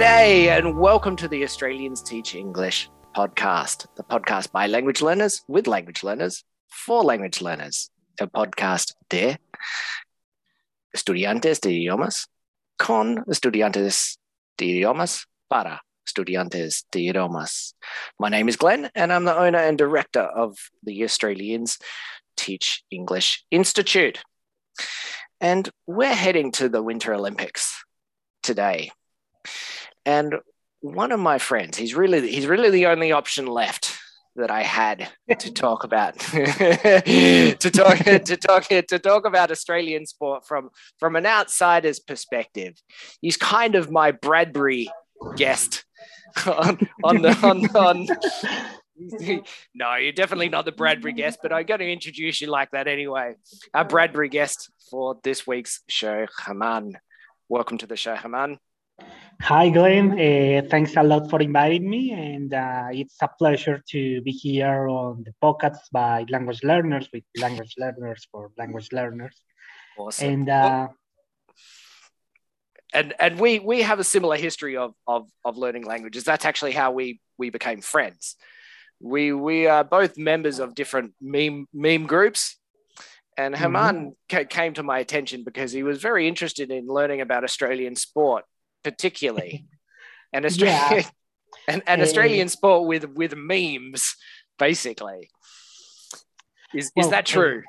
G'day, and welcome to the Australians Teach English podcast, the podcast by language learners with language learners for language learners. El podcast de estudiantes de idiomas con estudiantes de idiomas para estudiantes de idiomas. My name is Glenn, and I'm the owner and director of the Australians Teach English Institute. And we're heading to the Winter Olympics today. And one of my friends, he's really he's really the only option left that I had to talk about to talk to talk to talk about Australian sport from from an outsider's perspective. He's kind of my Bradbury guest on on the on, on no, you're definitely not the Bradbury guest, but I'm going to introduce you like that anyway. Our Bradbury guest for this week's show, Haman. Welcome to the show, Haman. Hi, Glenn. Uh, thanks a lot for inviting me. And uh, it's a pleasure to be here on the podcast by language learners with language learners for language learners. Awesome. And uh, and and we we have a similar history of of of learning languages. That's actually how we we became friends. We we are both members of different meme meme groups. And Haman mm-hmm. came to my attention because he was very interested in learning about Australian sport particularly, and Australia, yeah. and, and Australian uh, sport with with memes, basically. Is well, is that true?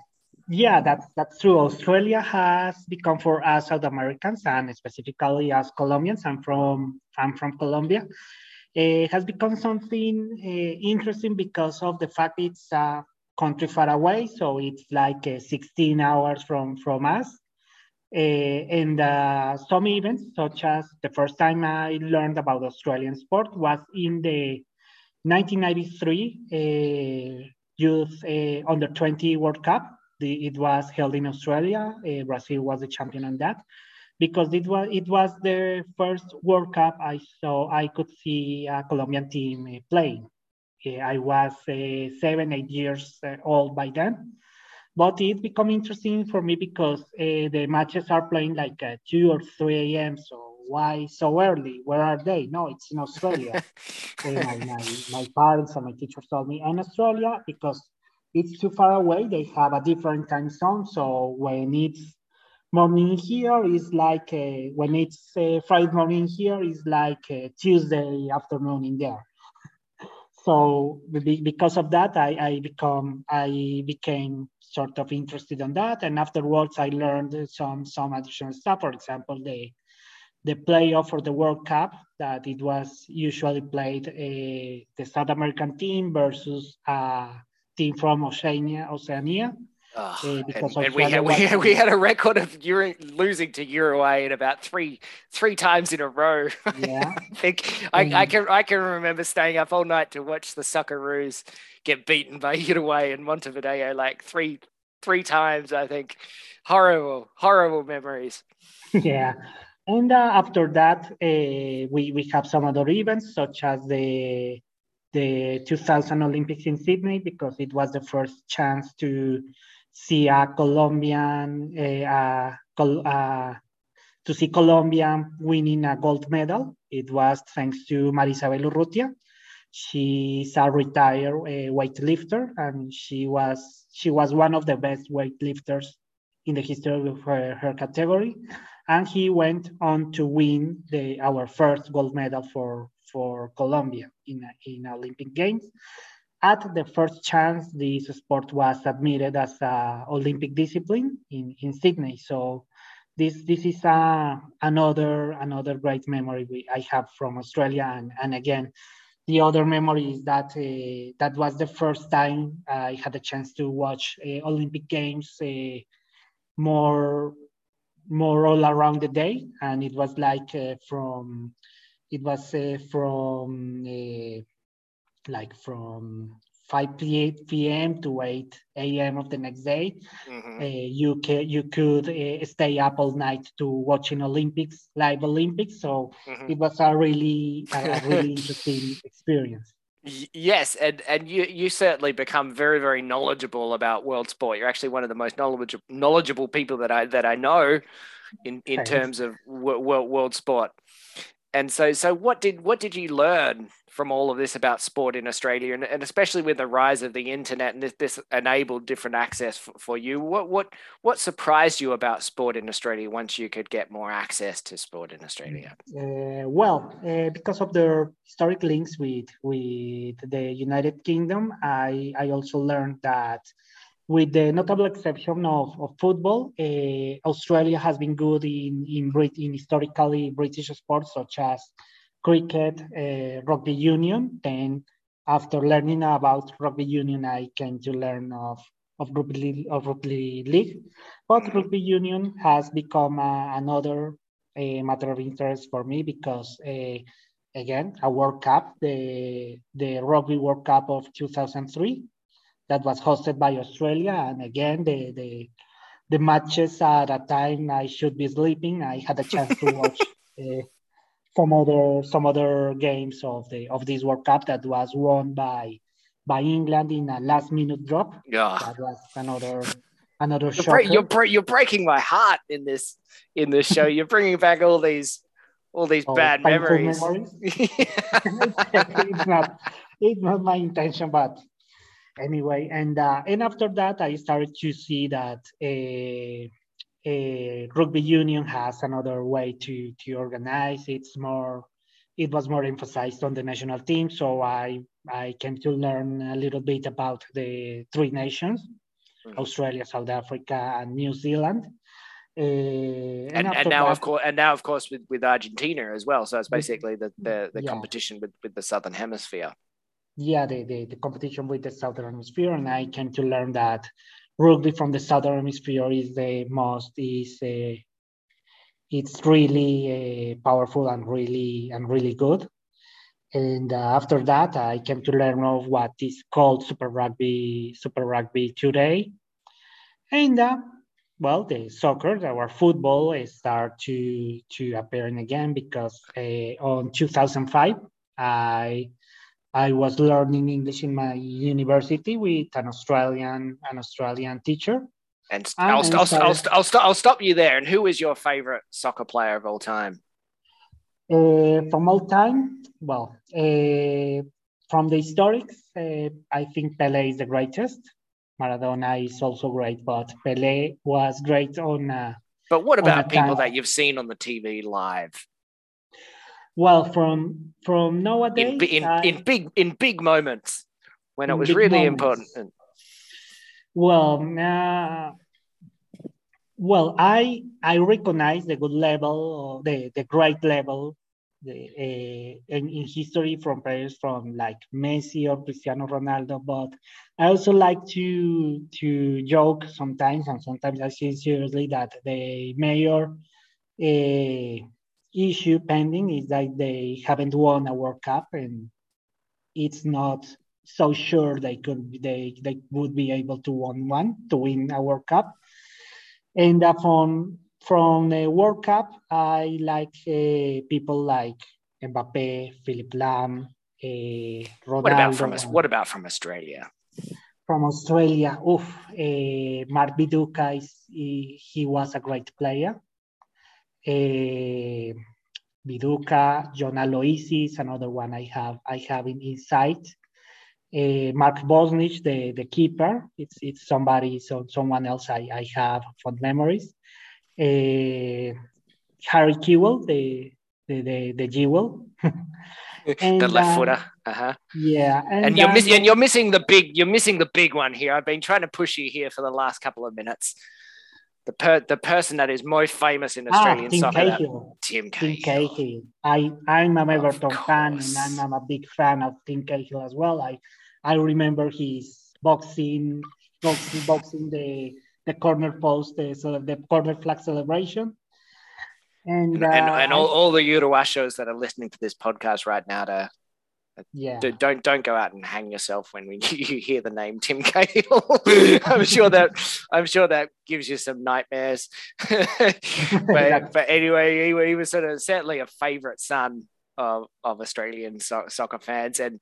Yeah, that's that's true. Australia has become for us South Americans and specifically as Colombians. I'm from I'm from Colombia. It has become something uh, interesting because of the fact it's a country far away, so it's like uh, 16 hours from from us. And uh, some events, such as the first time I learned about Australian sport was in the 1993 uh, Youth Under 20 World Cup. The, it was held in Australia. Brazil was the champion on that because it was it was the first World Cup I saw I could see a Colombian team playing. I was uh, seven eight years old by then, but it become interesting for me because uh, the matches are playing like at 2 or 3 a.m. So why so early? Where are they? No, it's in Australia. my, my, my parents and my teachers told me in Australia because it's too far away. They have a different time zone. So when it's morning here is like uh, when it's Friday morning here is like Tuesday afternoon in there. So because of that, I, I become I became sort of interested in that. And afterwards, I learned some some additional stuff. For example, the the playoff for the World Cup that it was usually played uh, the South American team versus a team from Oceania, Oceania uh, and, and we, had, we, had, we had a record of Euro, losing to Uruguay in about three three times in a row. Yeah, I think I, I, can I can remember staying up all night to watch the Socceroos get beaten by Uruguay in Montevideo like three three times. I think horrible horrible memories. Yeah, and uh, after that uh, we we have some other events such as the the 2000 Olympics in Sydney because it was the first chance to see a Colombian, uh, uh, to see Colombia winning a gold medal. It was thanks to Marisabel Urrutia. She's a retired uh, weightlifter, and she was she was one of the best weightlifters in the history of her, her category. And he went on to win the our first gold medal for for Colombia in in Olympic Games at the first chance, this sport was admitted as an Olympic discipline in, in Sydney. So this this is a, another another great memory we, I have from Australia. And, and again, the other memory is that uh, that was the first time I had a chance to watch uh, Olympic Games uh, more more all around the day, and it was like uh, from it was uh, from uh, like from 5 p.m. to 8 a.m. of the next day. Mm-hmm. Uh, you can you could uh, stay up all night to watching Olympics, live Olympics. So mm-hmm. it was a really a, really interesting experience. Yes, and and you you certainly become very very knowledgeable about world sport. You're actually one of the most knowledgeable knowledgeable people that I that I know in in Thanks. terms of world world sport. and so so what did what did you learn from all of this about sport in australia and, and especially with the rise of the internet and this, this enabled different access for, for, you. What what what surprised you about sport in australia once you could get more access to sport in australia? Uh, well uh, because of the historic links with with the united kingdom i i also learned that with the notable exception of, of football, uh, Australia has been good in, in, in historically British sports such as cricket, uh, rugby union. Then after learning about rugby union, I came to learn of, of, rugby, of rugby league. But rugby union has become uh, another matter of interest for me because again, a World Cup, the, the Rugby World Cup of 2003, that was hosted by Australia. And again, the, the, the matches at a time I should be sleeping, I had a chance to watch uh, some other some other games of the of this World Cup that was won by by England in a last minute drop. Yeah, that was another another you're, bre- you're, bre- you're breaking my heart in this in this show. you're bringing back all these all these oh, bad memories. memories. it's not it's not my intention, but anyway, and uh, and after that, I started to see that a, a rugby union has another way to to organize. It's more, it was more emphasized on the national team. So I I came to learn a little bit about the three nations, mm-hmm. Australia, South Africa, and New Zealand. Uh, and, and, and now that, of course and now of course with, with argentina as well so it's basically the the, the yeah. competition with, with the southern hemisphere yeah, the, the, the competition with the Southern Hemisphere, and I came to learn that rugby from the Southern Hemisphere is the most is uh, it's really uh, powerful and really and really good. And uh, after that, I came to learn of what is called Super Rugby Super Rugby today, and uh, well, the soccer, our football, start to to appearing again because uh, on 2005 I I was learning English in my university with an Australian an Australian teacher. And, and I'll, I'll, started, I'll, I'll, stop, I'll stop you there. And who is your favorite soccer player of all time? Uh, from all time, well, uh, from the historics, uh, I think Pele is the greatest. Maradona is also great, but Pele was great on. but what about people time. that you've seen on the TV live? Well, from from nowadays, in, in, I, in big in big moments when it was really moments. important. Well, uh, well, I I recognize the good level, the the great level, the uh, in, in history from players from like Messi or Cristiano Ronaldo, but I also like to to joke sometimes, and sometimes I see seriously that the mayor. Uh, issue pending is that they haven't won a World Cup and it's not so sure they could they they would be able to win one to win a World Cup. And uh, from from the World Cup, I like uh, people like Mbappe, Philipp Lahm, uh, Ronaldo. What about from what about from Australia? From Australia, oof, uh, Mark Viduka is he, he was a great player uh, Viduka, John Aloisi another one I have I have in inside. Uh, Mark Bosnich, the, the keeper, it's it's somebody, so someone else I, I have fond memories. Uh, Harry Kewell, the the the, the jewel. and, the left footer. Uh-huh. Yeah, and, and you're missing and you're missing the big you're missing the big one here. I've been trying to push you here for the last couple of minutes the per, the person that is most famous in ah, Australian ah, Tim soccer. Cahill. Tim Cahill. Tim Cahill. I I'm a Everton fan and I'm, I'm, a big fan of Tim Cahill as well. I I remember his boxing boxing, boxing the the corner post the so the corner flag celebration. And and, uh, and, and all, all the Uruashos that are listening to this podcast right now to yeah. Don't don't go out and hang yourself when we, you hear the name tim cahill. I'm sure that i'm sure that gives you some nightmares. But, but anyway he, he, was sort of certainly a favorite son of, of australian so- soccer fans and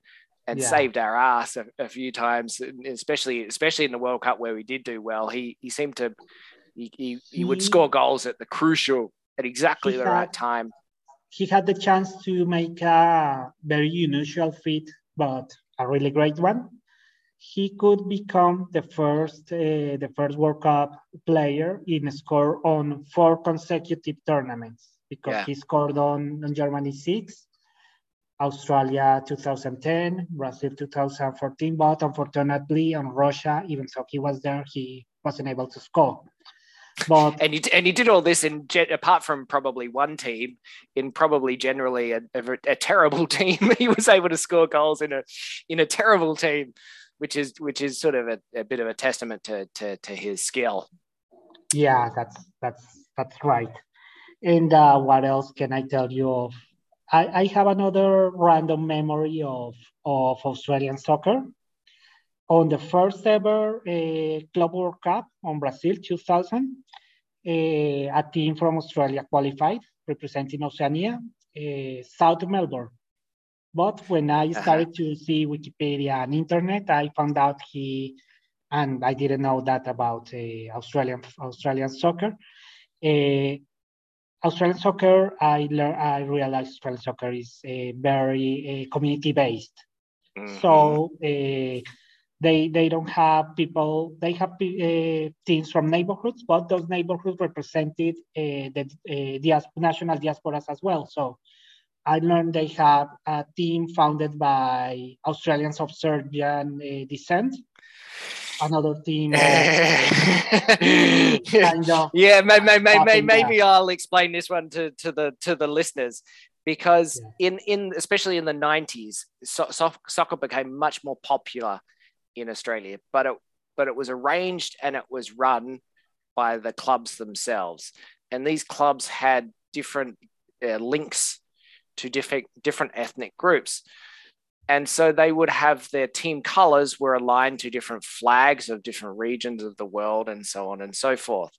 and yeah. saved our ass a, a, few times especially especially in the world cup where we did do well. He he seemed to he, he, he would score goals at the crucial at exactly the right time he had the chance to make a very unusual feat, but a really great one. He could become the first uh, the first World Cup player in score on four consecutive tournaments because yeah. he scored on, on Germany six, Australia 2010, Brazil 2014, but unfortunately on Russia, even though he was there, he wasn't able to score. But and he and he did all this in apart from probably one team, in probably generally a, a, a terrible team. he was able to score goals in a in a terrible team, which is which is sort of a, a bit of a testament to, to to his skill. Yeah, that's that's that's right. And uh, what else can I tell you of? I, I have another random memory of of Australian soccer on the first ever uh, Club World Cup on Brazil 2000, uh, a team from Australia qualified representing Oceania, uh, South Melbourne. But when I uh-huh. started to see Wikipedia and internet, I found out he, and I didn't know that about uh, Australian Australian soccer. Uh, Australian soccer, I learned, I realized Australian soccer is uh, very community based. Mm-hmm. So they they don't have people they have uh, teams from neighborhoods but those neighborhoods represented uh, the uh, national diasporas as well so i learned they have a team founded by australians of serbian uh, descent another team kind of yeah may, may, may, maybe i'll explain this one to, to the to the listeners because yeah. in in especially in the 90s so, so, soccer became much more popular in Australia, but it but it was arranged and it was run by the clubs themselves, and these clubs had different uh, links to different different ethnic groups. And so they would have their team colors were aligned to different flags of different regions of the world and so on and so forth.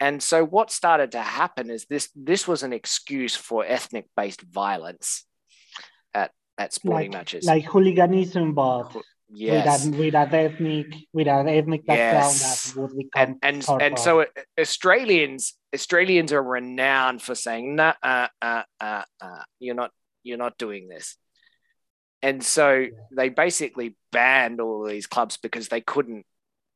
And so what started to happen is this this was an excuse for ethnic based violence at at sporting like, matches. Like hooliganism, but Yes. With, with an ethnic with an ethnic background yes. that would become and and, and so Australians Australians are renowned for saying nah uh, uh, uh, uh, you're not you're not doing this. And so yeah. they basically banned all these clubs because they couldn't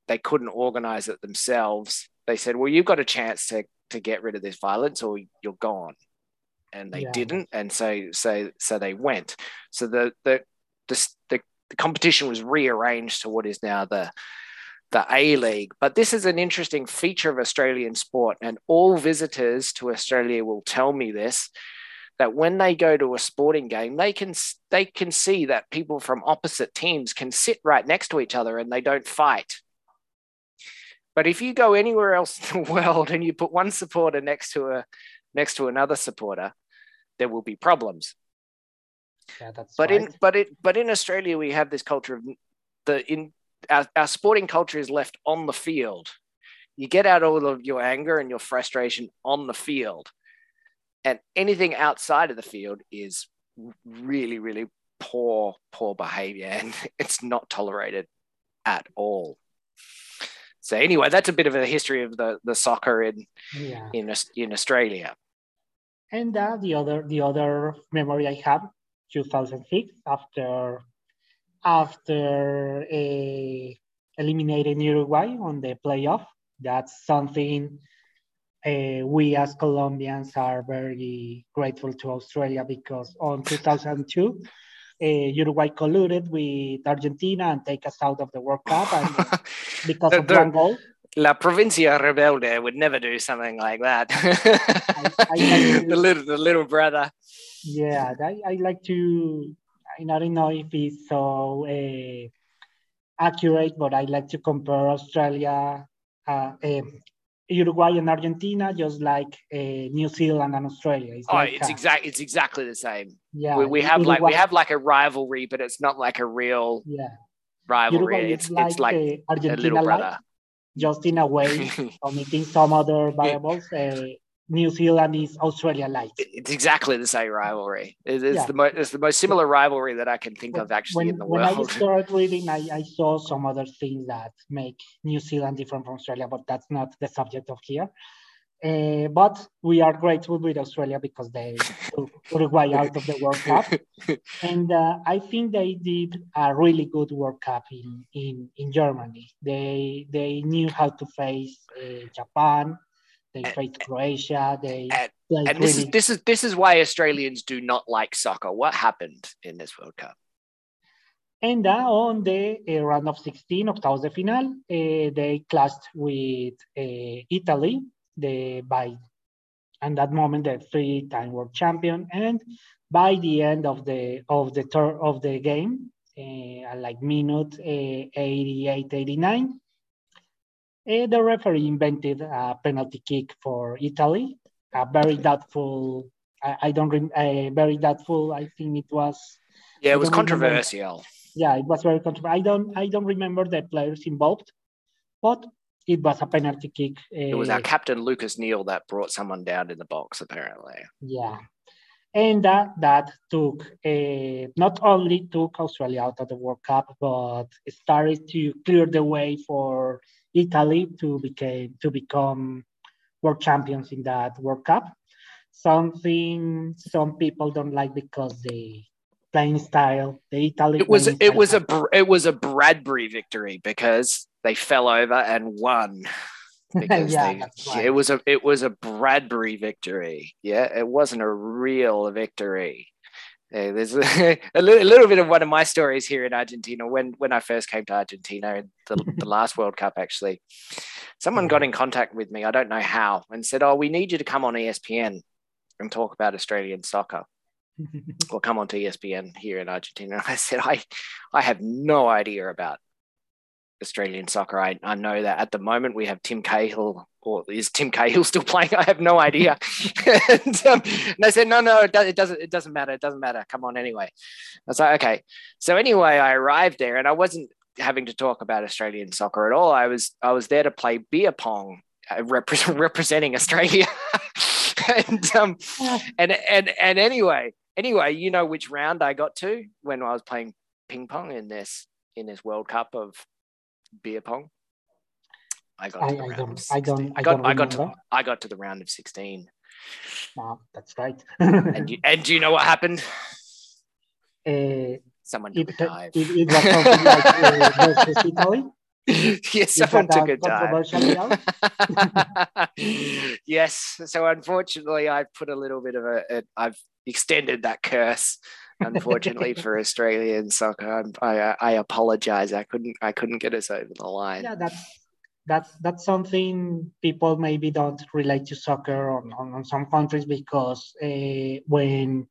they couldn't organize it themselves. They said, "Well, you've got a chance to to get rid of this violence, or you're gone." And they yeah. didn't, and so so so they went. So the the the, the the competition was rearranged to what is now the the A League. But this is an interesting feature of Australian sport, and all visitors to Australia will tell me this that when they go to a sporting game, they can they can see that people from opposite teams can sit right next to each other and they don't fight. But if you go anywhere else in the world and you put one supporter next to a next to another supporter, there will be problems. Yeah, that's but right. in but it but in Australia we have this culture of the in our, our sporting culture is left on the field. You get out all of your anger and your frustration on the field. And anything outside of the field is really, really poor, poor behavior. And it's not tolerated at all. So anyway, that's a bit of a history of the, the soccer in yeah. in in Australia. And uh, the other the other memory I have 2006 after after a eliminating Uruguay on the playoff. That's something uh, we as Colombians are very grateful to Australia because on 2002, uh, Uruguay colluded with Argentina and take us out of the World Cup and because of one goal. La Provincia Rebelde would never do something like that. I, I, the little the little brother. Yeah, I, I like to. I don't know if it's so uh, accurate, but I like to compare Australia, uh, uh, Uruguay, and Argentina, just like uh, New Zealand and Australia. It's oh, like it's exactly it's exactly the same. Yeah, we, we have Uruguay, like we have like a rivalry, but it's not like a real yeah rivalry. It's like it's like Argentina a little brother. Like, just in a way, omitting some other variables. Uh, New Zealand is Australia like. It's exactly the same rivalry. It's, yeah. the, mo- it's the most similar rivalry that I can think of actually when, in the when world. When I started reading, I, I saw some other things that make New Zealand different from Australia, but that's not the subject of here. Uh, but we are grateful with Australia because they took Uruguay out of the World Cup. and uh, I think they did a really good World Cup in, in, in Germany. They, they knew how to face uh, Japan, they and, faced Croatia, they and, and this, is, this, is, this is why Australians do not like soccer. What happened in this World Cup? And uh, on the uh, round of 16 of the final, uh, they clashed with uh, Italy, the by and that moment the three-time world champion. And by the end of the of the tour of the game, uh, like minute uh, 88, 89, uh, the referee invented a penalty kick for Italy. A very doubtful. I, I don't. Re- very doubtful. I think it was. Yeah, it was controversial. Remember. Yeah, it was very controversial. I don't. I don't remember the players involved, but it was a penalty kick. Uh, it was our captain Lucas Neill that brought someone down in the box, apparently. Yeah, and that that took uh, not only took Australia out of the World Cup, but started to clear the way for Italy to became to become world champions in that World Cup. Something some people don't like because the playing style, the Italy. It was it was a it was a Bradbury victory because they fell over and won because yeah, they, right. it was a it was a Bradbury victory. Yeah, it wasn't a real victory. There's a, a, little, a, little, bit of one of my stories here in Argentina. When when I first came to Argentina, the, the last World Cup actually, someone mm-hmm. got in contact with me. I don't know how, and said, "Oh, we need you to come on ESPN and talk about Australian soccer." or come on to ESPN here in Argentina. And I said, I, I have no idea about Australian soccer. I, I know that at the moment we have Tim Cahill, or is Tim Cahill still playing? I have no idea. and, um, and, they said, no, no, it, does, it doesn't. It doesn't matter. It doesn't matter. Come on anyway. I was like, okay. So anyway, I arrived there, and I wasn't having to talk about Australian soccer at all. I was I was there to play beer pong, uh, representing Australia. and um, and and and anyway, anyway, you know which round I got to when I was playing ping pong in this in this World Cup of beer pong. I got. I, I don't. I don't. I, got, don't I got to. I got to the round of sixteen. Wow, that's right. and you, and do you know what happened? Uh, someone took it, a dive. It, it was something like uh, versus Italy. yes, someone took a dive. yes. So unfortunately, I put a little bit of a. a I've extended that curse unfortunately for Australian soccer. I, I apologize. I couldn't I couldn't get us over the line. Yeah, that's that's that's something people maybe don't relate to soccer on, on, on some countries because uh, when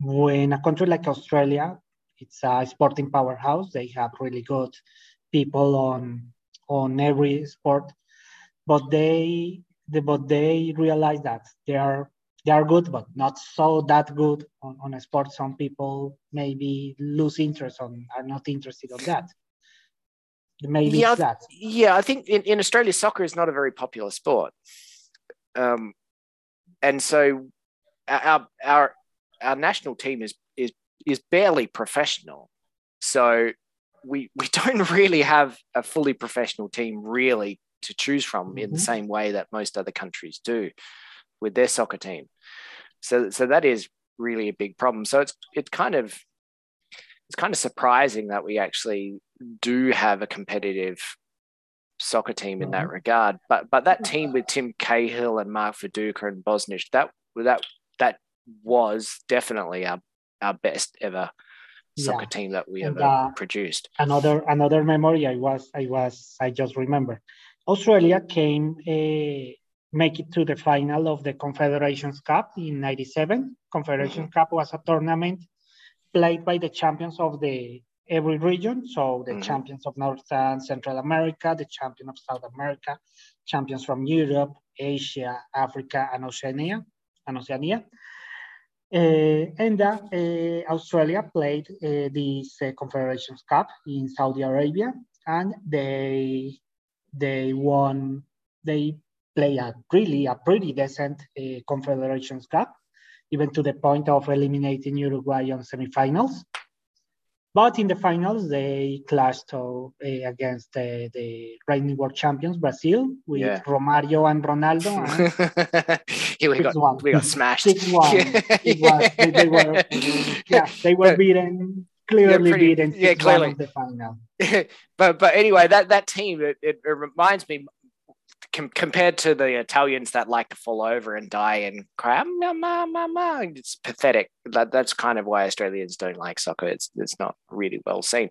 when a country like Australia, it's a sporting powerhouse. They have really good people on on every sport, but they the, but they realize that there are they are good, but not so that good on, on a sport. Some people maybe lose interest on, are not interested on that. Maybe yeah, that. Yeah, I think in, in Australia, soccer is not a very popular sport. Um, and so our, our, our national team is, is, is barely professional. So we, we don't really have a fully professional team really to choose from mm-hmm. in the mm-hmm. same way that most other countries do with their soccer team. So so that is really a big problem. So it's it's kind of it's kind of surprising that we actually do have a competitive soccer team in that mm-hmm. regard. But but that team with Tim Cahill and Mark Viduka and Bosnich, that that that was definitely our our best ever soccer yeah. team that we and, ever uh, produced. Another another memory I was I was I just remember. Australia came uh, make it to the final of the Confederations Cup in 97. Confederations mm-hmm. Cup was a tournament played by the champions of the every region. So the mm-hmm. champions of North and Central America, the champion of South America, champions from Europe, Asia, Africa, and Oceania. And Oceania. Uh, and uh, uh, Australia played uh, this uh, Confederations Cup in Saudi Arabia, and they they won. They play a really a pretty decent uh, Confederations Cup, even to the point of eliminating Uruguay on semifinals. but in the finals, they clashed uh, against uh, the reigning world champions Brazil with yeah. Romario and Ronaldo. And we got one. we got smashed. Six one. it was, they, they, were yeah they were beaten clearly yeah, pretty, beaten. Yeah, clearly the final. but but anyway, that that team it, it, it reminds me com- compared to the Italians that like to fall over and die and cry, ma, ma, ma, ma, it's pathetic. That, that's kind of why Australians don't like soccer. It's, it's not really well seen.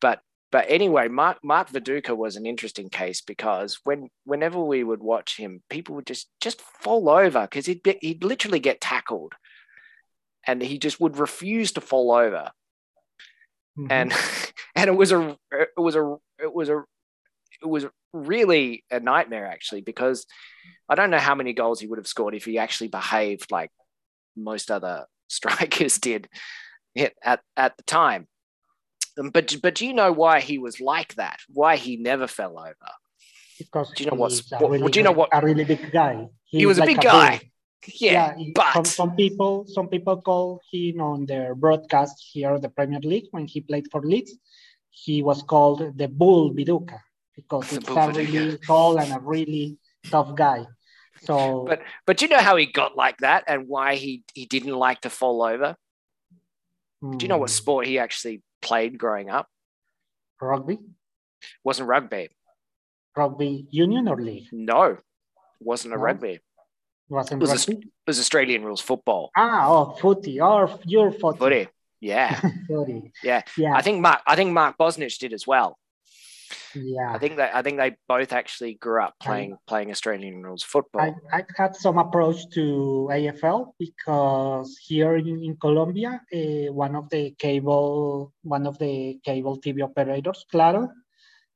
But but anyway, Mark Mark Viduka was an interesting case because when whenever we would watch him, people would just just fall over because he'd be, he'd literally get tackled, and he just would refuse to fall over. Mm-hmm. And and it was a it was a it was a was really a nightmare actually because I don't know how many goals he would have scored if he actually behaved like most other strikers did at, at the time. Um, but but do you know why he was like that? Why he never fell over? Because do you know what? Really do you know what? A really big guy. He, he was like a big guy. Yeah, yeah, but some, some, people some people call him on their broadcast here the Premier League when he played for Leeds. He was called the Bull Viduka because it's a really tall and a really tough guy. So, but but you know how he got like that and why he he didn't like to fall over? Do you know what hmm. sport he actually played growing up? Rugby. Wasn't rugby. Rugby union or league? No, wasn't a no. rugby. Wasn't it was, rugby? A, it was Australian rules football. Ah, oh, footy or your footy. Footy. Yeah. footy. Yeah. Yeah. I think Mark. I think Mark Bosnich did as well. Yeah, I think that I think they both actually grew up playing I, playing Australian rules football. I, I, had some approach to AFL because here in, in Colombia, uh, one of the cable one of the cable TV operators, Claro,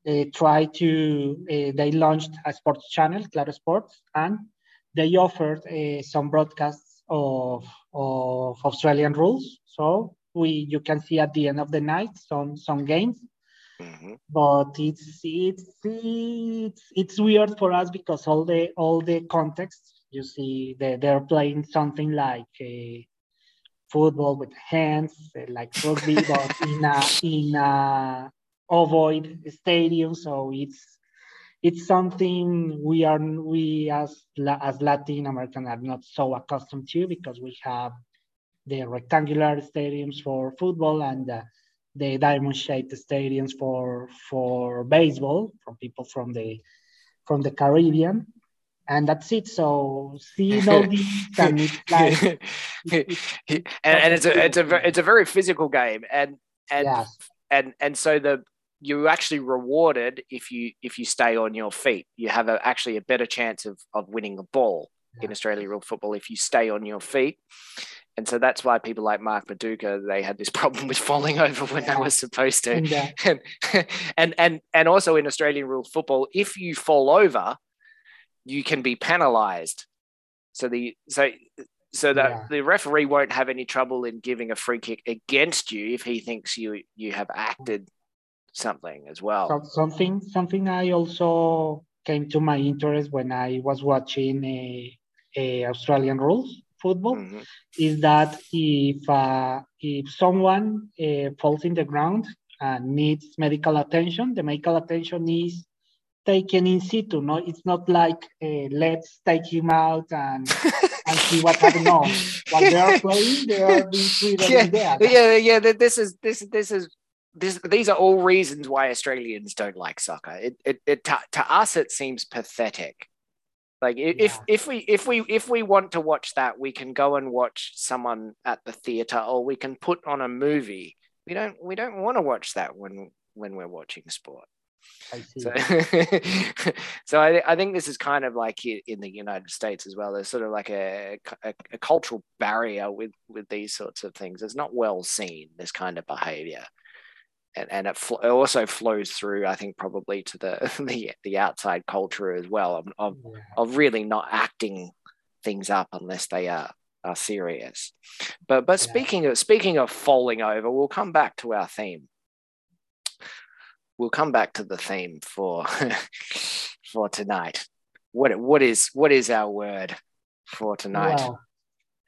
uh, tried to uh, they launched a sports channel, Claro Sports, and they offered uh, some broadcasts of of Australian rules. So we you can see at the end of the night some some games Mm-hmm. But it's it's it's it's weird for us because all the all the context you see they they're playing something like a football with hands like rugby but in a in a ovoid stadium so it's it's something we are we as as Latin American are not so accustomed to because we have the rectangular stadiums for football and uh, the diamond-shaped stadiums for for baseball from people from the from the Caribbean, and that's it. So all these and like, and, and it's a it's a it's a very physical game, and and yes. and and so the you're actually rewarded if you if you stay on your feet. You have a, actually a better chance of of winning the ball yeah. in Australia rule football if you stay on your feet. And so that's why people like Mark Viduka, they had this problem with falling over when yeah. they were supposed to. Yeah. And, and, and, and also in Australian rules football, if you fall over, you can be penalized. So the so so that yeah. the referee won't have any trouble in giving a free kick against you if he thinks you you have acted something as well. So, something something I also came to my interest when I was watching a, a Australian rules football mm-hmm. is that if uh, if someone uh, falls in the ground and needs medical attention, the medical attention is taken in situ. No, it's not like uh, let's take him out and and see what happens. No, while they are playing, they are being treated yeah, there. Yeah, yeah. This is this this is. This, these are all reasons why Australians don't like soccer. It, it, it to, to us, it seems pathetic like if yeah. if we if we if we want to watch that, we can go and watch someone at the theater, or we can put on a movie. We don't we don't want to watch that when when we're watching sport. So, so I, I think this is kind of like in the United States as well. There's sort of like a, a, a cultural barrier with with these sorts of things. It's not well seen this kind of behavior and, and it, fl- it, also flows through, I think, probably to the the, the outside culture as well of, of, yeah. of, really not acting things up unless they are are serious. But but yeah. speaking of speaking of falling over, we'll come back to our theme. We'll come back to the theme for for tonight. What what is what is our word for tonight? Well,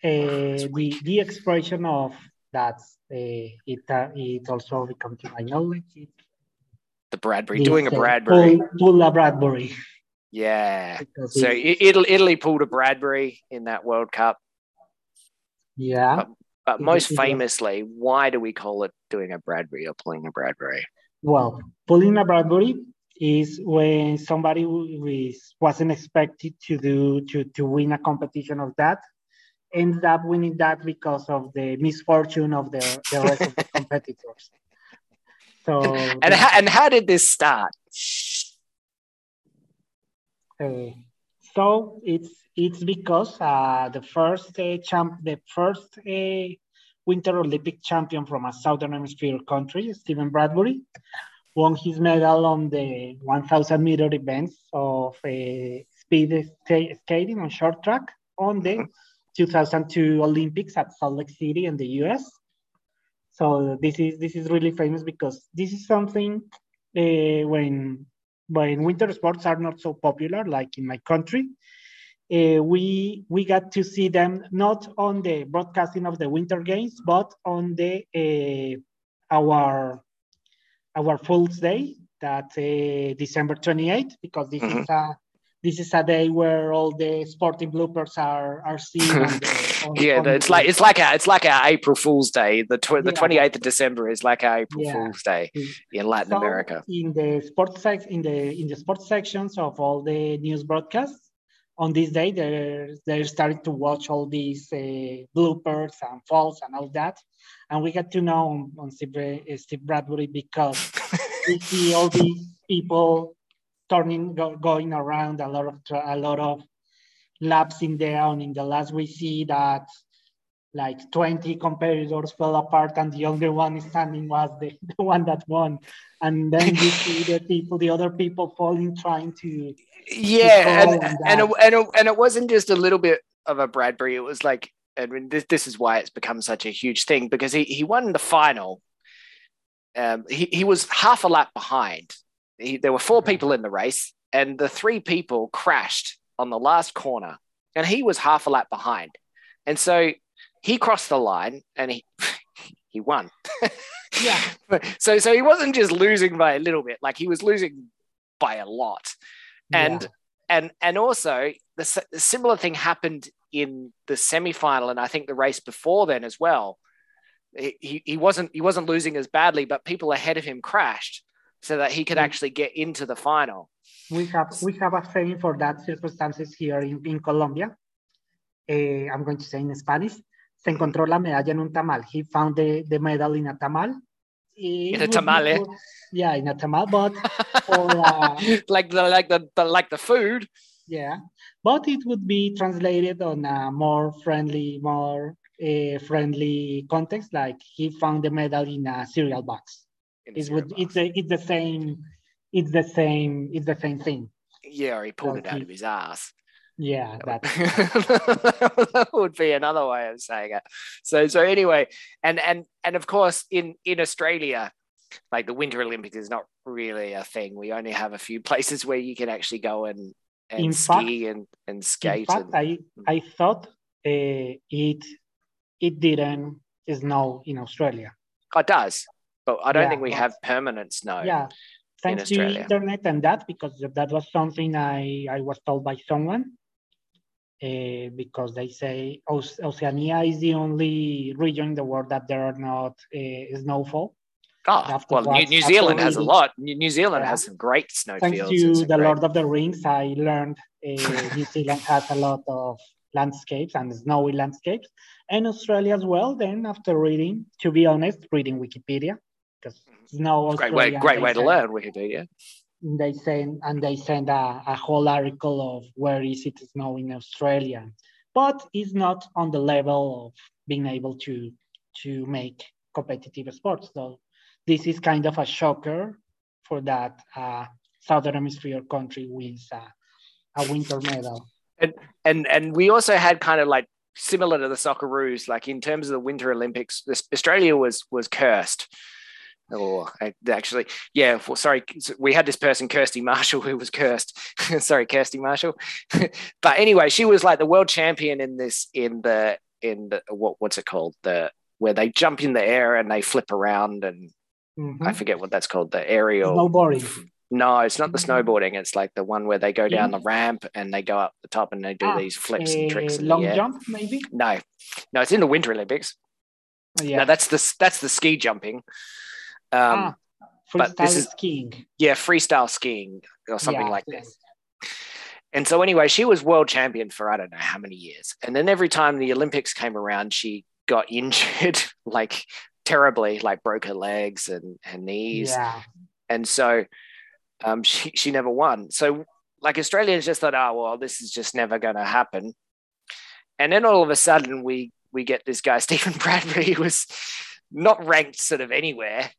uh, the the expression of that's uh, it. Uh, it also become to my knowledge. It, the Bradbury, doing a Bradbury. Pull, pull a Bradbury. Yeah. so Italy, Italy pulled a Bradbury in that World Cup. Yeah. But, but most famously, why do we call it doing a Bradbury or pulling a Bradbury? Well, pulling a Bradbury is when somebody was, wasn't expected to do to, to win a competition of that ends up winning that because of the misfortune of the, the rest of the competitors. So and how, and how did this start? Uh, so it's it's because uh, the first uh, champ, the first uh, Winter Olympic champion from a Southern Hemisphere country, Stephen Bradbury, won his medal on the 1,000 meter events of uh, speed skating on short track on the 2002 Olympics at Salt Lake City in the U.S. So this is this is really famous because this is something uh, when when winter sports are not so popular, like in my country, uh, we we got to see them not on the broadcasting of the winter games, but on the uh, our our Fool's Day, that uh, December 28th, because this mm-hmm. is a this is a day where all the sporting bloopers are are seen. The, on, yeah, on it's the, like it's like a it's like our April Fool's Day. The tw- the twenty eighth of December is like our April yeah. Fool's Day in Latin so America. In the sports sec- in the in the sports sections of all the news broadcasts, on this day they're they're starting to watch all these uh, bloopers and falls and all that, and we get to know on, on Steve, Steve Bradbury because we see all these people turning, go, going around a lot of a lot of laps in there. And in the last, we see that like 20 competitors fell apart, and the only one standing was the, the one that won. And then you see the people, the other people falling, trying to. Yeah, to and and, and, it, and, it, and it wasn't just a little bit of a Bradbury. It was like, I mean, this, this is why it's become such a huge thing because he, he won the final. Um, he, he was half a lap behind he, there were four people in the race, and the three people crashed on the last corner, and he was half a lap behind. And so he crossed the line and he he won. yeah. So so he wasn't just losing by a little bit, like he was losing by a lot. And yeah. and and also the, the similar thing happened in the semi-final and I think the race before then as well. He, he wasn't he wasn't losing as badly, but people ahead of him crashed so that he could actually get into the final. We have we have a saying for that circumstances here in, in Colombia. Uh, I'm going to say in Spanish. Se encontró la medalla en un tamal. He found the, the medal in a tamal. It in a tamal, eh? Yeah, in a tamal, but for, uh, like the like the, the like the food. Yeah, but it would be translated on a more friendly, more uh, friendly context. Like he found the medal in a cereal box it's with it's a, it's the same it's the same it's the same thing. Yeah, he pulled so it out he, of his ass. Yeah, that would, that would be another way of saying it. So so anyway, and and and of course in in Australia, like the Winter Olympics is not really a thing. We only have a few places where you can actually go and and in ski fact, and and skate. In fact, and, I I thought uh, it it didn't snow in Australia. Oh, it does but I don't yeah, think we have permanent snow. Yeah, thanks to internet and that because that was something I I was told by someone. Uh, because they say Oceania is the only region in the world that there are not uh, snowfall. Oh, well, New, New Zealand has a lot. New Zealand yeah. has some great snowfields. Thanks to the great... Lord of the Rings, I learned uh, New Zealand has a lot of landscapes and snowy landscapes, and Australia as well. Then, after reading, to be honest, reading Wikipedia, because no great way, great way to learn Wikipedia. They send and they send a, a whole article of where is it snow in Australia, but it's not on the level of being able to to make competitive sports. So this is kind of a shocker for that uh, Southern Hemisphere country wins a, a winter medal. And and and we also had kind of like similar to the Socceroos, like in terms of the Winter Olympics, this, Australia was was cursed Oh, actually, yeah. Well, sorry, we had this person, Kirstie Marshall, who was cursed. sorry, Kirstie Marshall. but anyway, she was like the world champion in this in the in the what what's it called the where they jump in the air and they flip around and Mhm. I forget what that's called, the aerial. Snowboarding. No, it's not the Mhm. snowboarding. It's like the one where they go down Yeah. the ramp and they go up the top and they do Ah, these flips and tricks long jump, maybe. No, no, it's in the Winter Olympics. Yeah. No, that's the that's the ski jumping. Um, ah, but this is- skiing. Yeah, freestyle skiing or something Yeah, like yeah. this. And so anyway, she was world champion for I don't know how many years. And then every time the Olympics came around, she got injured like terribly, like broke her legs and her knees. Yeah. And so um, she she never won. So like Australians just thought, oh well, this is just never going to happen. And then all of a sudden, we we get this guy Stephen Bradbury who was not ranked sort of anywhere,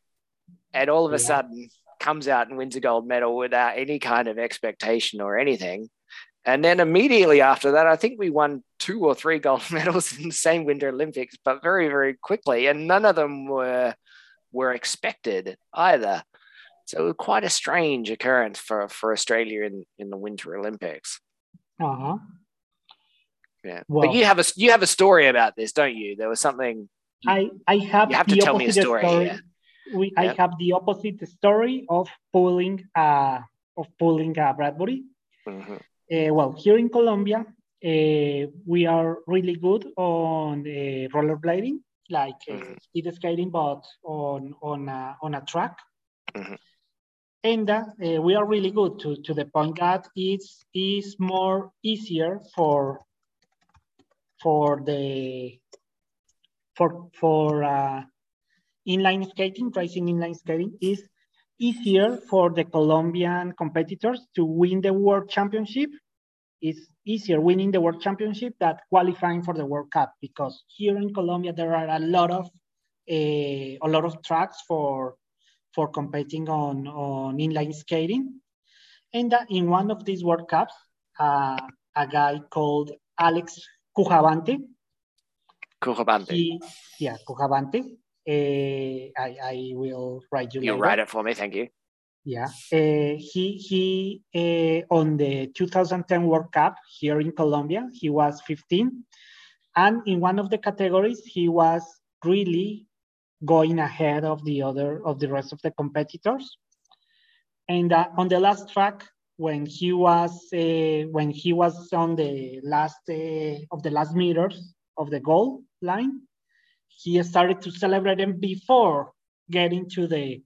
and all of a Yeah. sudden comes out and wins a gold medal without any kind of expectation or anything. And then immediately after that, I think we won two or three gold medals in the same Winter Olympics, but very, very quickly. And none of them were were expected either. So it was quite a strange occurrence for, for Australia in, in the Winter Olympics. Uh-huh. Yeah. Well- but you have a you have a story about this, don't you? There was something I, I have, You have to tell me a opposite story, yeah. We, I have the opposite story of pulling uh, of pulling a Bradbury. Mhm. Uh, well, here in Colombia, uh, we are really good on uh, rollerblading, like uh, Mhm. speed skating, but on on a, on a track. Mhm. And uh, uh, we are really good to, to the point that it's is more easier for for the for for uh, inline skating, racing inline skating is easier for the Colombian competitors to win the world championship. It's easier winning the world championship than qualifying for the World Cup because here in Colombia there are a lot of a, a lot of tracks for for competing on on inline skating, and in one of these World Cups, uh, a guy called Alex Cujavante Kurabante. he, yeah, Cojavante. Uh, I, I will write you. You'll later. write it for me, thank you. Yeah. Uh, he he uh, on the 2010 World Cup here in Colombia, he was 15, and in one of the categories, he was really going ahead of the other of the rest of the competitors. And uh, on the last track, when he was uh, when he was on the last uh, of the last meters of the goal line, he started to celebrate them before getting to the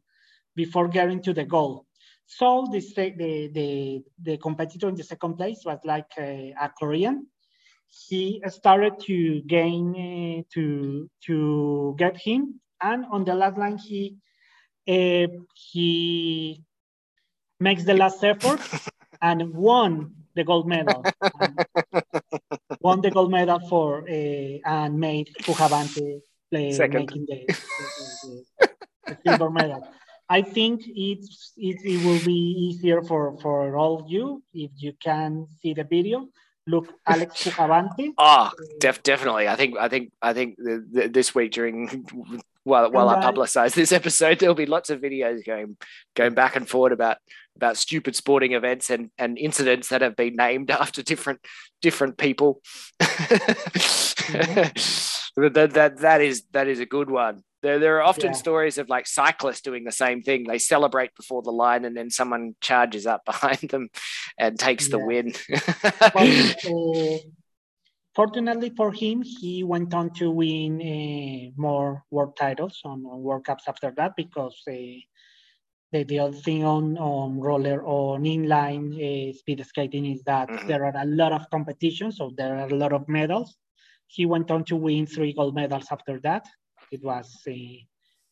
before getting to the goal. So the the the, the competitor in the second place was like a, a Korean. He started to gain uh, to to get him, and on the last line he uh, he makes the last effort and won the gold medal. Won the gold medal for uh, and made Cujavante play Second. making the, the, the, silver medal. I think it's it, it will be easier for for all of you if you can see the video. Look, Alex Cujavante. Oh, ah, def- definitely. I think I think I think the, the, this week during while while I I- publicize this episode, there'll be lots of videos going going back and forward about about stupid sporting events and and incidents that have been named after different different people. But that, that that is that is a good one. There, there are often Yeah. stories of like cyclists doing the same thing. They celebrate before the line, and then someone charges up behind them and takes the Yeah. win. But, uh, fortunately for him, he went on to win uh, more world titles on, on World Cups after that because uh, the, the other thing on, on roller on inline uh, speed skating is that Mhm. there are a lot of competitions, so there are a lot of medals. He went on to win three gold medals after that. It was uh,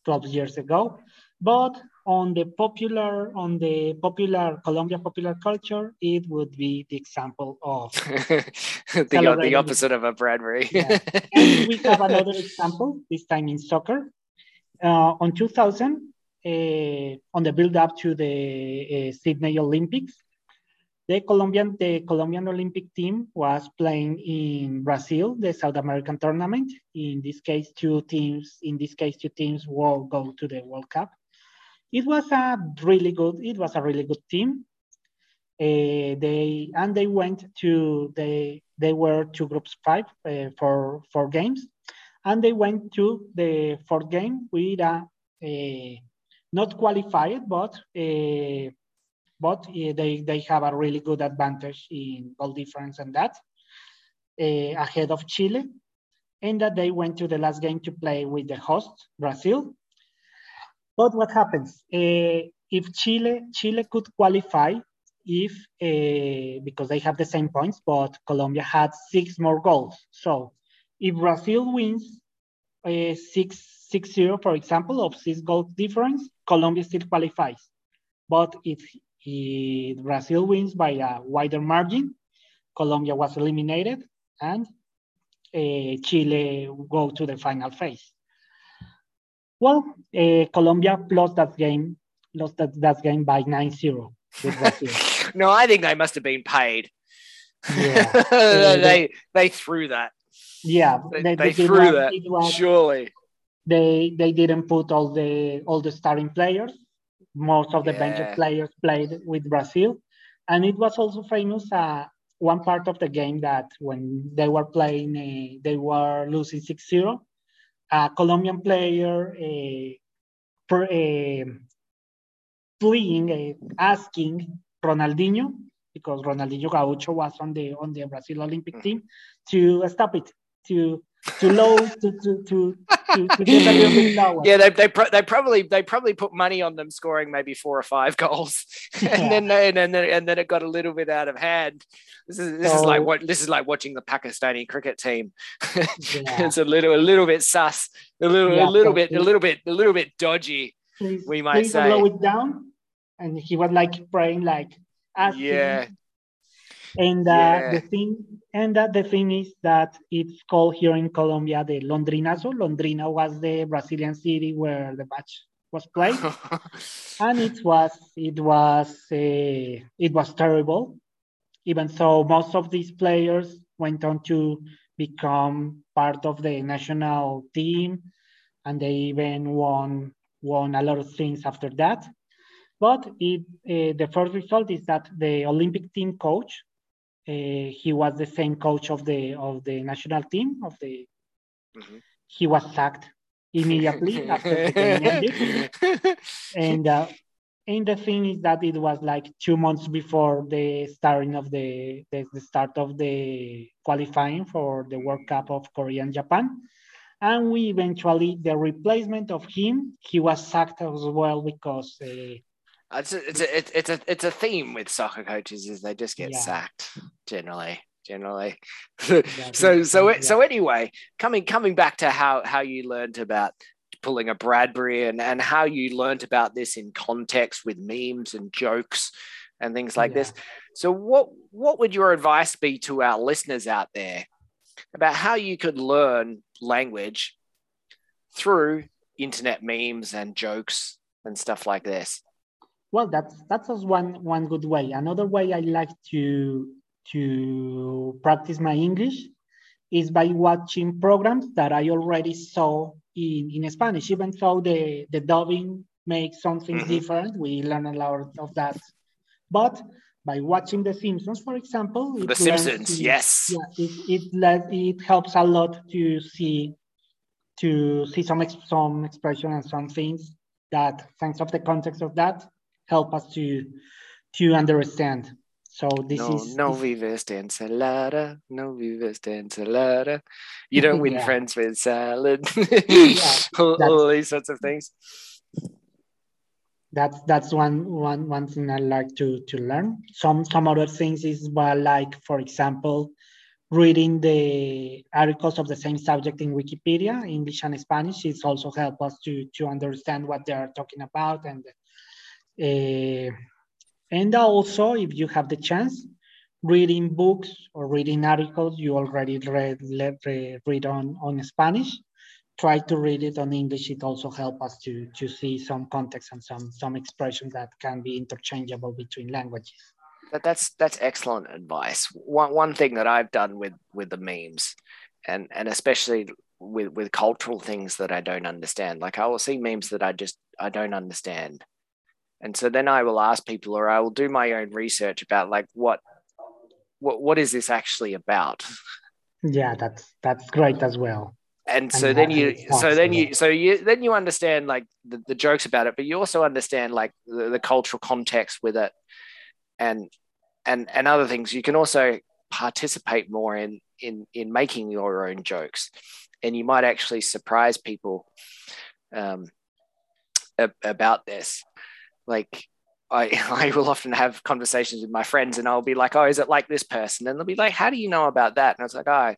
12 years ago. But on the popular on the popular Colombia popular culture, it would be the example of the, the opposite of a Bradbury. Yeah. we have another example, this time in soccer. Uh, on 2000, uh, on the build up to the uh, Sydney Olympics, the Colombian, the Colombian Olympic team was playing in Brazil, the South American tournament. In this case, two teams, in this case, two teams will go to the World Cup. It was a really good, it was a really good team. Uh, they and they went to they they were two groups five uh, for four games, and they went to the fourth game with a, a not qualified, but a, but they, they have a really good advantage in goal difference and that uh, ahead of Chile. And that they went to the last game to play with the host, Brazil. But what happens? Uh, if Chile, Chile could qualify if, uh, because they have the same points, but Colombia had six more goals. So if Brazil wins uh, 6 6 0, for example, of six goal difference, Colombia still qualifies. But if Brazil wins by a wider margin, Colombia was eliminated and uh, Chile go to the final phase. Well, uh, Colombia lost that game, lost that, that game by 9-0 no, I think they must have been paid. Yeah. they, they, they threw that. Yeah, they, they, they threw that. Was, surely they they didn't put all the all the starting players. Most of the yeah. bench players played with Brazil, and it was also famous. Uh, one part of the game that when they were playing, uh, they were losing 6-0. A Colombian player uh, per, uh, pleading, uh, asking Ronaldinho, because Ronaldinho Gaucho was on the on the Brazil Olympic mm-hmm. team, to stop it, to to low to to to to, to get a little bit lower. Yeah, they they, pro- they probably they probably put money on them scoring maybe four or five goals, yeah. and then and then and then it got a little bit out of hand. This is this so, is like what this is like watching the Pakistani cricket team. yeah. it's a little a little bit sus, a little yeah, a little bit a little bit a little bit dodgy. Please, we might say. Low it down, and he was like praying like. Ah, Asking, yeah, and uh, yeah. the thing, and uh, the thing is that it's called here in Colombia the Londrinazo. Londrina was the Brazilian city where the match was played, and it was it was uh, it was terrible. Even though most of these players went on to become part of the national team, and they even won won a lot of things after that. But it, uh, the first result is that the Olympic team coach he was the same coach of the of the national team of the. Mm-hmm. He was sacked immediately after the game ended, and uh, and the thing is that it was like two months before the starting of the, the, the start of the qualifying for the World Cup of Korea and Japan. And we eventually, the replacement of him, he was sacked as well because uh, it's a, it's a it's a it's a theme with soccer coaches is they just get yeah. sacked generally generally so so yeah. so anyway coming coming back to how how you learned about pulling a bradbury and and how you learned about this in context with memes and jokes and things like yeah. this so what what would your advice be to our listeners out there about how you could learn language through internet memes and jokes and stuff like this well, that's that's one one good way. Another way I like to to practice my English is by watching programs that I already saw in, in Spanish. Even though the, the dubbing makes something mm-hmm. different, we learn a lot of that. But by watching The Simpsons, for example, The Simpsons, to, yes, yeah, it it, it helps a lot to see to see some some expression and some things that, thanks of the context of that, help us to to understand. So this no, is no vives de ensalada, no vives de ensalada. You don't win yeah. friends with salad. yeah, all, all, these sorts of things. That's that's one one one thing I like to to learn. Some some other things is well, like for example, reading the articles of the same subject in Wikipedia, English and Spanish. It's also help us to to understand what they are talking about and Eh, and also, if you have the chance, reading books or reading articles you already read, read, read on, on Spanish, try to read it on English. It also helps us to, to see some context and some, some expressions that can be interchangeable between languages. That, that's that's excellent advice. One one thing that I've done with with the memes, and and especially with with cultural things that I don't understand. Like I will see memes that I just I don't understand, and so then I will ask people, or I will do my own research about like what what what is this actually about? Yeah, that's that's great as well. and so then you so then you so you then you understand like the, the jokes about it but you also understand like the, the cultural context with it and and and other things you can also participate more in in in making your own jokes and you might actually surprise people um, about this like I, I will often have conversations with my friends and I'll be like, oh, is it like this person? And they'll be like, how do you know about that? And I was like, oh,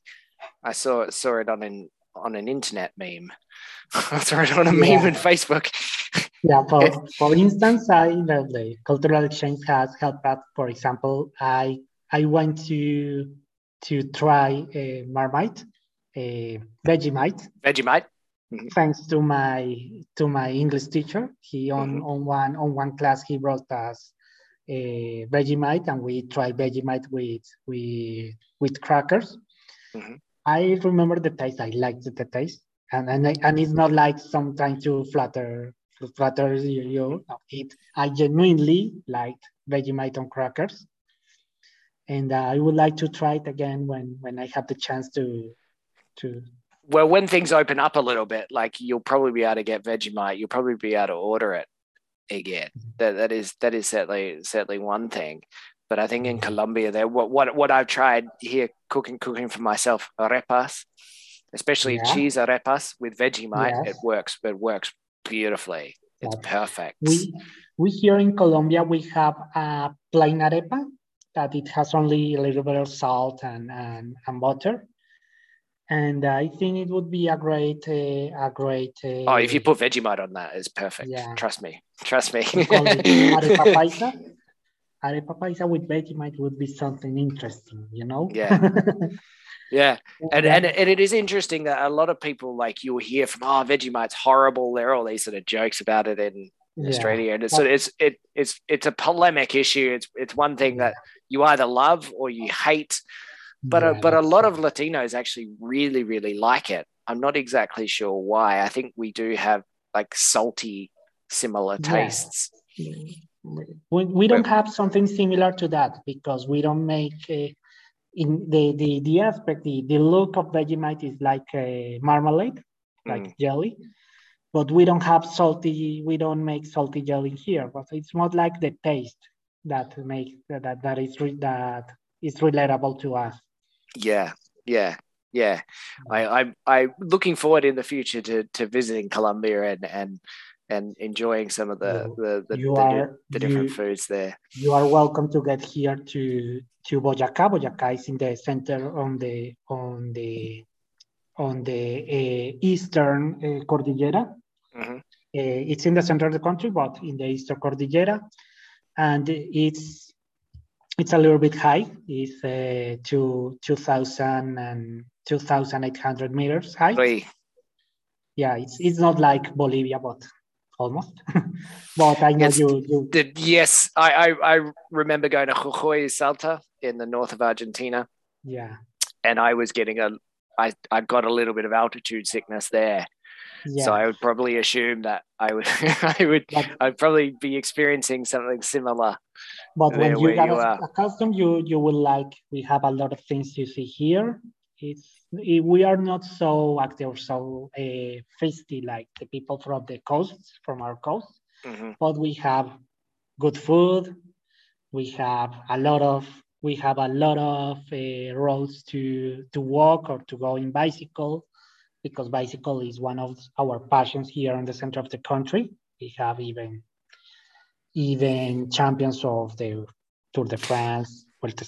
I saw saw it on an on an internet meme. I saw it on a yeah. meme on Facebook. yeah, for, for instance, I the, the cultural exchange has helped out. For example, I I went to to try a Marmite, a Vegemite. Vegemite. Mm-hmm. Thanks to my to my English teacher, he on mm-hmm. on one on one class he brought us a Vegemite, and we tried Vegemite with with with crackers. Mm-hmm. I remember the taste. I liked the taste, and and, I, and it's not like sometimes to flatter flatter you. you it I genuinely liked Vegemite on crackers, and uh, I would like to try it again when when I have the chance to to. Well, when things open up a little bit, like you'll probably be able to get Vegemite. You'll probably be able to order it again. Mm-hmm. That that is that is certainly certainly one thing. But I think in Colombia, there what what what I've tried here cooking cooking for myself arepas, especially yeah. cheese arepas with Vegemite. Yes. It works. It works beautifully. It's perfect. We we here in Colombia we have a plain arepa that it has only a little bit of salt and and, and butter. And I think it would be a great, uh, a great. Uh, oh, if you put Vegemite on that, it's perfect. Yeah. Trust me. Trust me. arepa paisa arepa paisa with Vegemite would be something interesting, you know? Yeah. yeah. And, and, and it is interesting that a lot of people like you'll hear from, oh, Vegemite's horrible. There are all these sort of jokes about it in yeah. Australia. And it's, so it's, it, it's, it's a polemic issue. It's, it's one thing that you either love or you hate, but, yeah, a, but a lot of Latinos actually really, really like it. I'm not exactly sure why. I think we do have like salty, similar tastes. Yeah we, we don't have something similar to that because we don't make uh, in the, the the aspect the, the look of Vegemite is like a marmalade, like mm. jelly, but we don't have salty. We don't make salty jelly here, but it's more like the taste that makes that that is that is relatable to us. Yeah, yeah, yeah. I I I'm looking forward in the future to to visiting Colombia and and and enjoying some of the the, the, the, are, the, different you, foods there. You are welcome to get here to to Boyacá. Boyacá is in the center on the on the on the uh, eastern uh, Cordillera. Mm-hmm. Uh, it's in the center of the country, but in the eastern Cordillera, and it's it's a little bit high. It's uh, to 2,000 and 2,800 meters high. Right. Yeah, it's it's not like Bolivia, but almost. but I know yes, you, you... The, yes, I, I, I remember going to Jujuy Salta in the north of Argentina. Yeah. And I was getting a, I, I got a little bit of altitude sickness there. Yeah. So I would probably assume that I would, I would, but, I'd probably be experiencing something similar. But when you get accustomed, you you will like. We have a lot of things you see here. It's we are not so active, so uh, feisty like the people from the coasts, from our coast, mm-hmm. but we have good food. We have a lot of we have a lot of uh, roads to to walk or to go in bicycle, because bicycle is one of our passions here in the center of the country. We have even even champions of the Tour de France,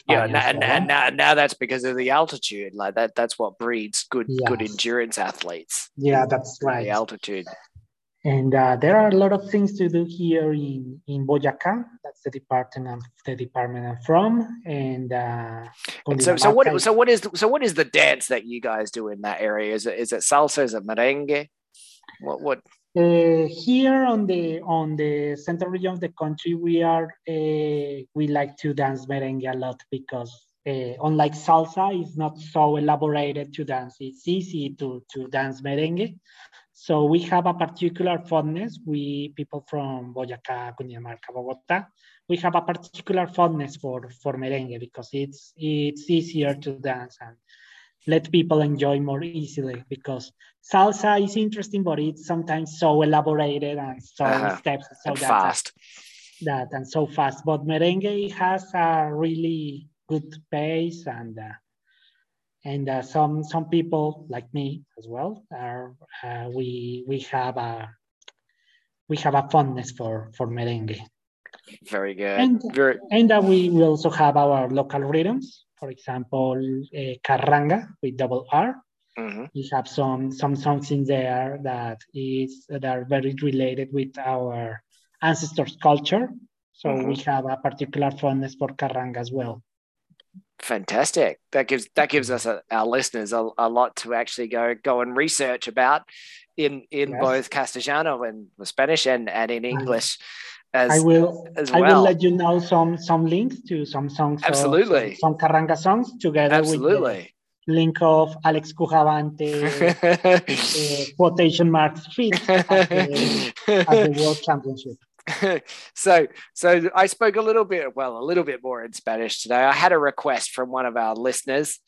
yeah, now, now, now, now, that's because of the altitude. Like that, that's what breeds good yes. good endurance athletes. Yeah, that's right. The altitude. And uh, there are a lot of things to do here in in Boyacá. That's the department the department I'm from. And, uh, and so, so what so what is so what is the dance that you guys do in that area? Is it is it salsa? Is it merengue? What what? Uh, here on the on the central region of the country, we are uh, we like to dance merengue a lot because uh, unlike salsa, it's not so elaborated to dance. It's easy to to dance merengue. So we have a particular fondness. We people from Boyacá, Cundinamarca, Bogotá, we have a particular fondness for for merengue because it's it's easier to dance and let people enjoy more easily because salsa is interesting, but it's sometimes so elaborated and so uh-huh. steps so and fast. That and so fast. But merengue has a really good pace and uh, and uh, some some people like me as well are uh, we we have a we have a fondness for for merengue. Very good. And, Very... and uh, we, we also have our local rhythms. For example, uh, carranga with double R. Mm-hmm. We have some some songs in there that is that are very related with our ancestors' culture. So mm-hmm. we have a particular fondness for carranga as well. Fantastic. That gives that gives us a, our listeners a, a lot to actually go go and research about in in yes. both Castellano and Spanish and, and in English. As, I will as well. I will let you know some some links to some songs. Absolutely. Of, some, some carranga songs together Absolutely. with link of Alex Cujavante uh, quotation marks fit at the, at the World Championship. so so I spoke a little bit, well, a little bit more in Spanish today. I had a request from one of our listeners,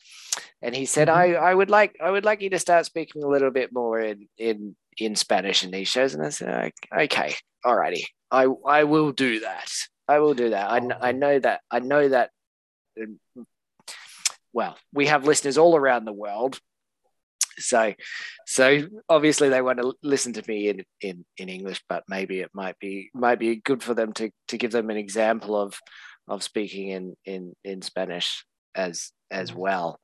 and he said, mm-hmm. I, I would like I would like you to start speaking a little bit more in in in Spanish in these shows. And I said, okay, alrighty, I I will do that. I will do that. I, I know that I know that. Um, well, we have listeners all around the world, so so obviously they want to listen to me in in in english but maybe it might be might be good for them to to give them an example of of speaking in in in spanish as as well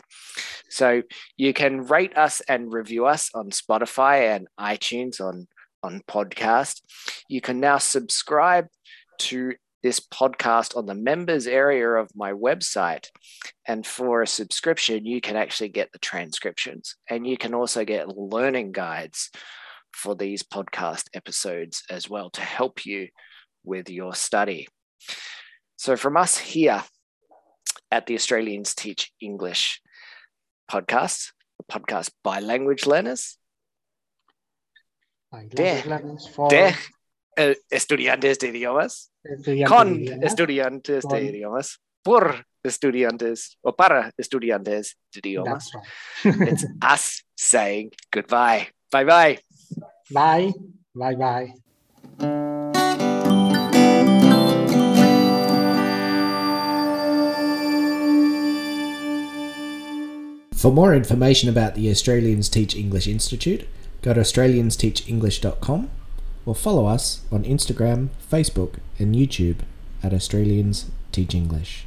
so you can rate us and review us on spotify and itunes on on podcast you can now subscribe to this podcast on the members area of my website. And for a subscription, you can actually get the transcriptions and you can also get learning guides for these podcast episodes as well to help you with your study. So, from us here at the Australians Teach English podcast, a podcast by language learners. By language learners for... Eh, estudiantes de idiomas, con estudiantes de idiomas, por estudiantes o para estudiantes de idiomas. it's us saying goodbye. Bye bye. Bye. Bye bye. For more information about the Australians Teach English Institute, go to australiansteachenglish.com or follow us on Instagram, Facebook, and YouTube at Australians Teach English.